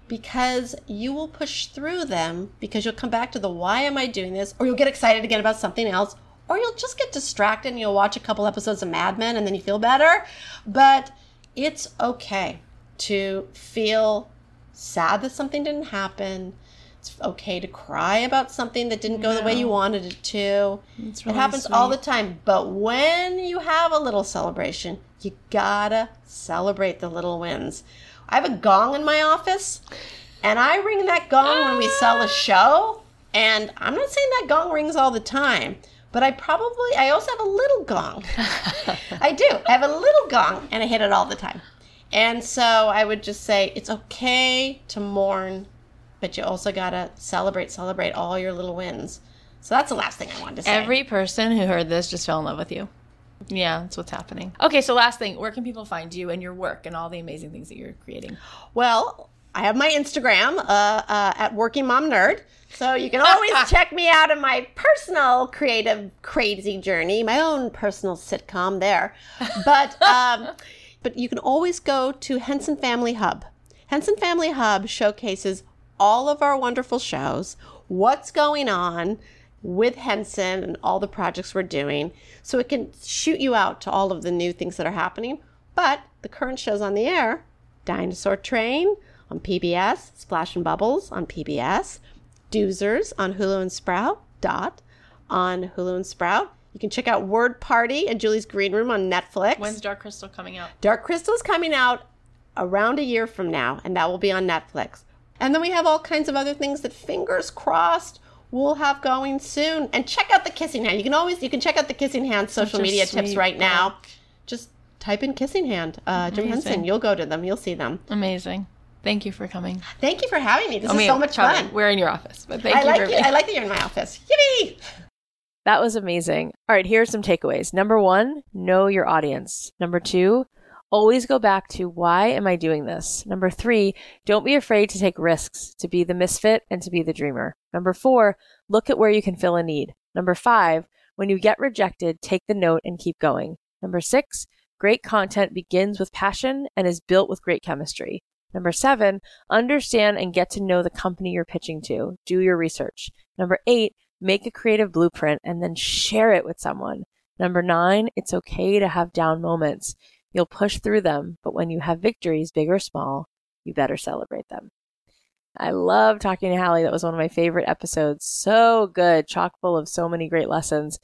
because you will push through them because you'll come back to the why am I doing this, or you'll get excited again about something else, or you'll just get distracted and you'll watch a couple episodes of Mad Men and then you feel better. But it's okay to feel sad that something didn't happen. It's okay to cry about something that didn't go the way you wanted it to. It's it really happens all the time. But when you have a little celebration, you gotta celebrate the little wins. I have a gong in my office, and I ring that gong when we sell a ah. show. And I'm not saying that gong rings all the time, but I probably, I also have a little gong. [laughs] I do. I have a little gong, and I hit it all the time. And so I would just say it's okay to mourn, but you also gotta celebrate, celebrate all your little wins. So that's the last thing I wanted to say. Every person who heard this just fell in love with you. Yeah, that's what's happening. Okay, so last thing, where can people find you and your work and all the amazing things that you're creating? Well, I have my Instagram uh, uh, at Working Mom Nerd. So you can always [laughs] check me out in my personal creative crazy journey, my own personal sitcom there. But [laughs] um, but you can always go to Henson Family Hub. Henson Family Hub showcases all of our wonderful shows, what's going on with Henson and all the projects we're doing. So it can shoot you out to all of the new things that are happening. But the current shows on the air Dinosaur Train on PBS, Splash and Bubbles on PBS, Doozers on Hulu and Sprout, Dot on Hulu and Sprout. You can check out Word Party and Julie's Green Room on Netflix. When's Dark Crystal coming out? Dark Crystal is coming out around a year from now, and that will be on Netflix. And then we have all kinds of other things that, fingers crossed, we'll have going soon. And check out the Kissing Hand. You can always you can check out the Kissing Hand social media tips right now. Just type in Kissing Hand, uh, Jim. Henson. You'll go to them. You'll see them. Amazing. Thank you for coming. Thank you for having me. This I is mean, so much fun. We're in your office, but thank I you like for you. being I like that you're in my office. Yippee! That was amazing. All right, here are some takeaways. Number one, know your audience. Number two, always go back to why am I doing this? Number three, don't be afraid to take risks, to be the misfit and to be the dreamer. Number four, look at where you can fill a need. Number five, when you get rejected, take the note and keep going. Number six, great content begins with passion and is built with great chemistry. Number seven, understand and get to know the company you're pitching to. Do your research. Number eight, make a creative blueprint and then share it with someone. Number nine, it's okay to have down moments. You'll push through them, but when you have victories, big or small, you better celebrate them. I love talking to Halle. That was one of my favorite episodes. So good, chock full of so many great lessons.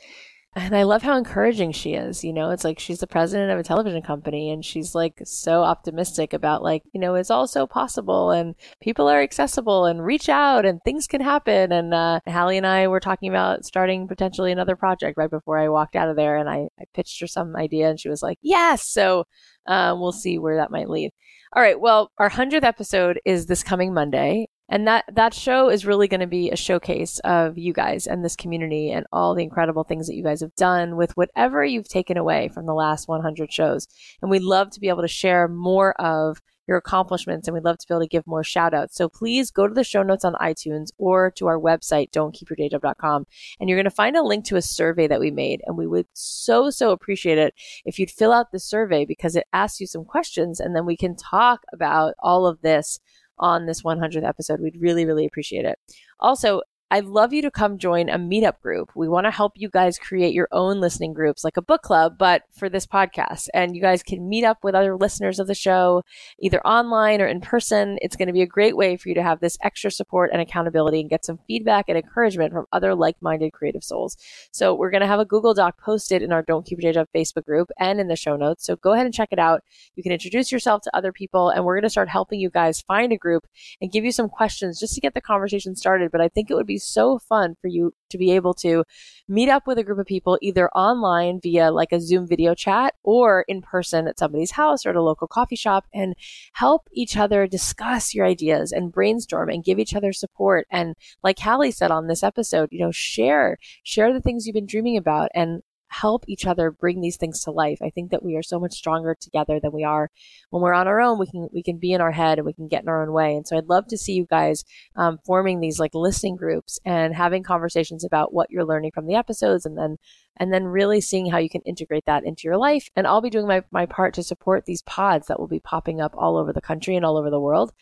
And I love how encouraging she is. You know, it's like she's the president of a television company and she's like so optimistic about like, you know, it's all so possible and people are accessible and reach out and things can happen. And uh, Halle and I were talking about starting potentially another project right before I walked out of there and I, I pitched her some idea and she was like, yes. So uh, we'll see where that might lead. All right. Well, our 100th episode is this coming Monday. And that, that show is really going to be a showcase of you guys and this community and all the incredible things that you guys have done with whatever you've taken away from the last 100 shows. And we'd love to be able to share more of your accomplishments and we'd love to be able to give more shout outs. So please go to the show notes on iTunes or to our website, don'tkeepyourdayjob.com. And you're going to find a link to a survey that we made. And we would so, so appreciate it if you'd fill out the survey because it asks you some questions and then we can talk about all of this on this 100th episode. We'd really, really appreciate it. Also, I'd love you to come join a meetup group. We want to help you guys create your own listening groups, like a book club, but for this podcast. And you guys can meet up with other listeners of the show, either online or in person. It's going to be a great way for you to have this extra support and accountability and get some feedback and encouragement from other like minded creative souls. So we're going to have a Google Doc posted in our Don't Keep Your Day Job Facebook group and in the show notes. So go ahead and check it out. You can introduce yourself to other people, and we're going to start helping you guys find a group and give you some questions just to get the conversation started. But I think it would be so fun for you to be able to meet up with a group of people either online via like a Zoom video chat or in person at somebody's house or at a local coffee shop and help each other discuss your ideas and brainstorm and give each other support. And like Halle said on this episode, you know, share, share the things you've been dreaming about and help each other bring these things to life. I think that we are so much stronger together than we are when we're on our own. We can we can be in our head and we can get in our own way. And so I'd love to see you guys um, forming these like listening groups and having conversations about what you're learning from the episodes, and then and then really seeing how you can integrate that into your life. And I'll be doing my my part to support these pods that will be popping up all over the country and all over the world.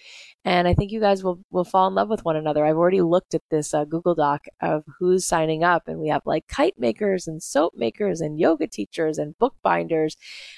And I think you guys will, will fall in love with one another. I've already looked at this uh, Google Doc of who's signing up, and we have like kite makers and soap makers and yoga teachers and bookbinders.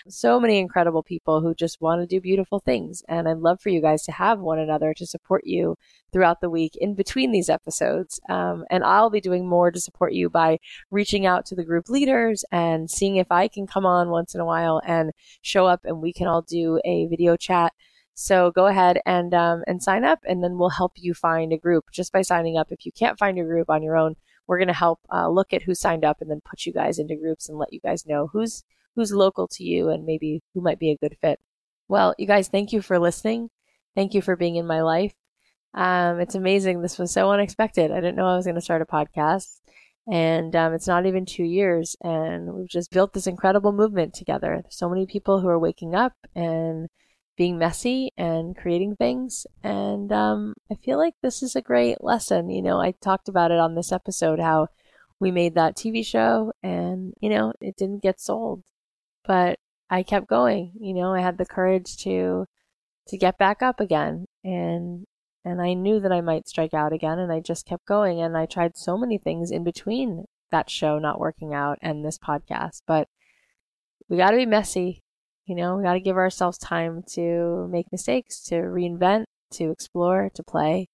So many incredible people who just want to do beautiful things. And I'd love for you guys to have one another to support you throughout the week in between these episodes. Um, and I'll be doing more to support you by reaching out to the group leaders and seeing if I can come on once in a while and show up and we can all do a video chat so go ahead and um, and sign up, and then we'll help you find a group just by signing up. If you can't find a group on your own, we're going to help uh, look at who signed up and then put you guys into groups and let you guys know who's who's local to you and maybe who might be a good fit. Well, you guys, thank you for listening. Thank you for being in my life. Um, it's amazing. This was so unexpected. I didn't know I was going to start a podcast. And um, it's not even two years. And we've just built this incredible movement together. There's so many people who are waking up and being messy and creating things. And um, I feel like this is a great lesson. You know, I talked about it on this episode how we made that TV show and, you know, it didn't get sold. But I kept going. You know, I had the courage to to get back up again and and I knew that I might strike out again and I just kept going and I tried so many things in between that show not working out and this podcast. But we got to be messy you know, we got to give ourselves time to make mistakes, to reinvent, to explore, to play.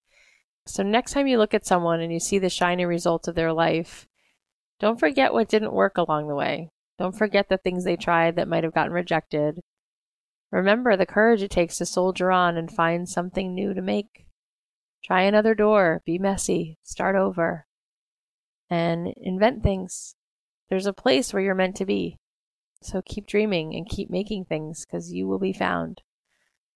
So, next time you look at someone and you see the shiny results of their life, don't forget what didn't work along the way. Don't forget the things they tried that might have gotten rejected. Remember the courage it takes to soldier on and find something new to make. Try another door, be messy, start over, and invent things. There's a place where you're meant to be. So keep dreaming and keep making things because you will be found.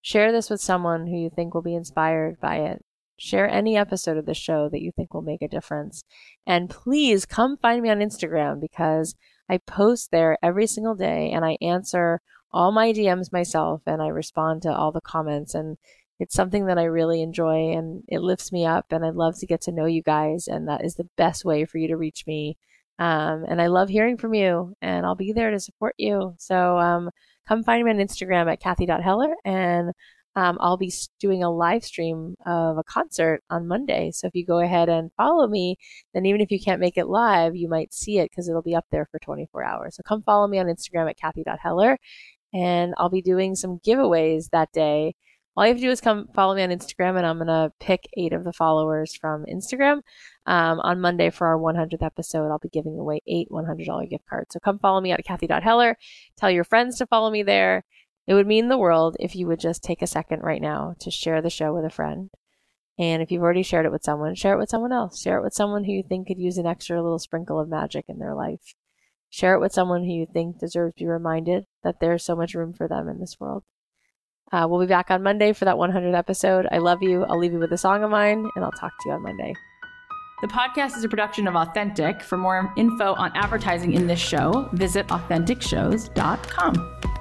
Share this with someone who you think will be inspired by it. Share any episode of the show that you think will make a difference. And please come find me on Instagram because I post there every single day and I answer all my DMs myself and I respond to all the comments. And it's something that I really enjoy and it lifts me up. And I'd love to get to know you guys. And that is the best way for you to reach me um, and I love hearing from you, and I'll be there to support you. So um, come find me on Instagram at Cathy.Heller, and um, I'll be doing a live stream of a concert on Monday. So if you go ahead and follow me, then even if you can't make it live, you might see it because it'll be up there for 24 hours. So come follow me on Instagram at Cathy.Heller, and I'll be doing some giveaways that day all you have to do is come follow me on Instagram, and I'm gonna pick eight of the followers from Instagram. Um, on Monday for our 100th episode, I'll be giving away eight $100 gift cards. So come follow me at Cathy.Heller. Tell your friends to follow me there. It would mean the world if you would just take a second right now to share the show with a friend. And if you've already shared it with someone, share it with someone else. Share it with someone who you think could use an extra little sprinkle of magic in their life. Share it with someone who you think deserves to be reminded that there's so much room for them in this world. Uh, we'll be back on Monday for that 100th episode. I love you. I'll leave you with a song of mine, and I'll talk to you on Monday. The podcast is a production of Authentic. For more info on advertising in this show, visit AuthenticShows.com.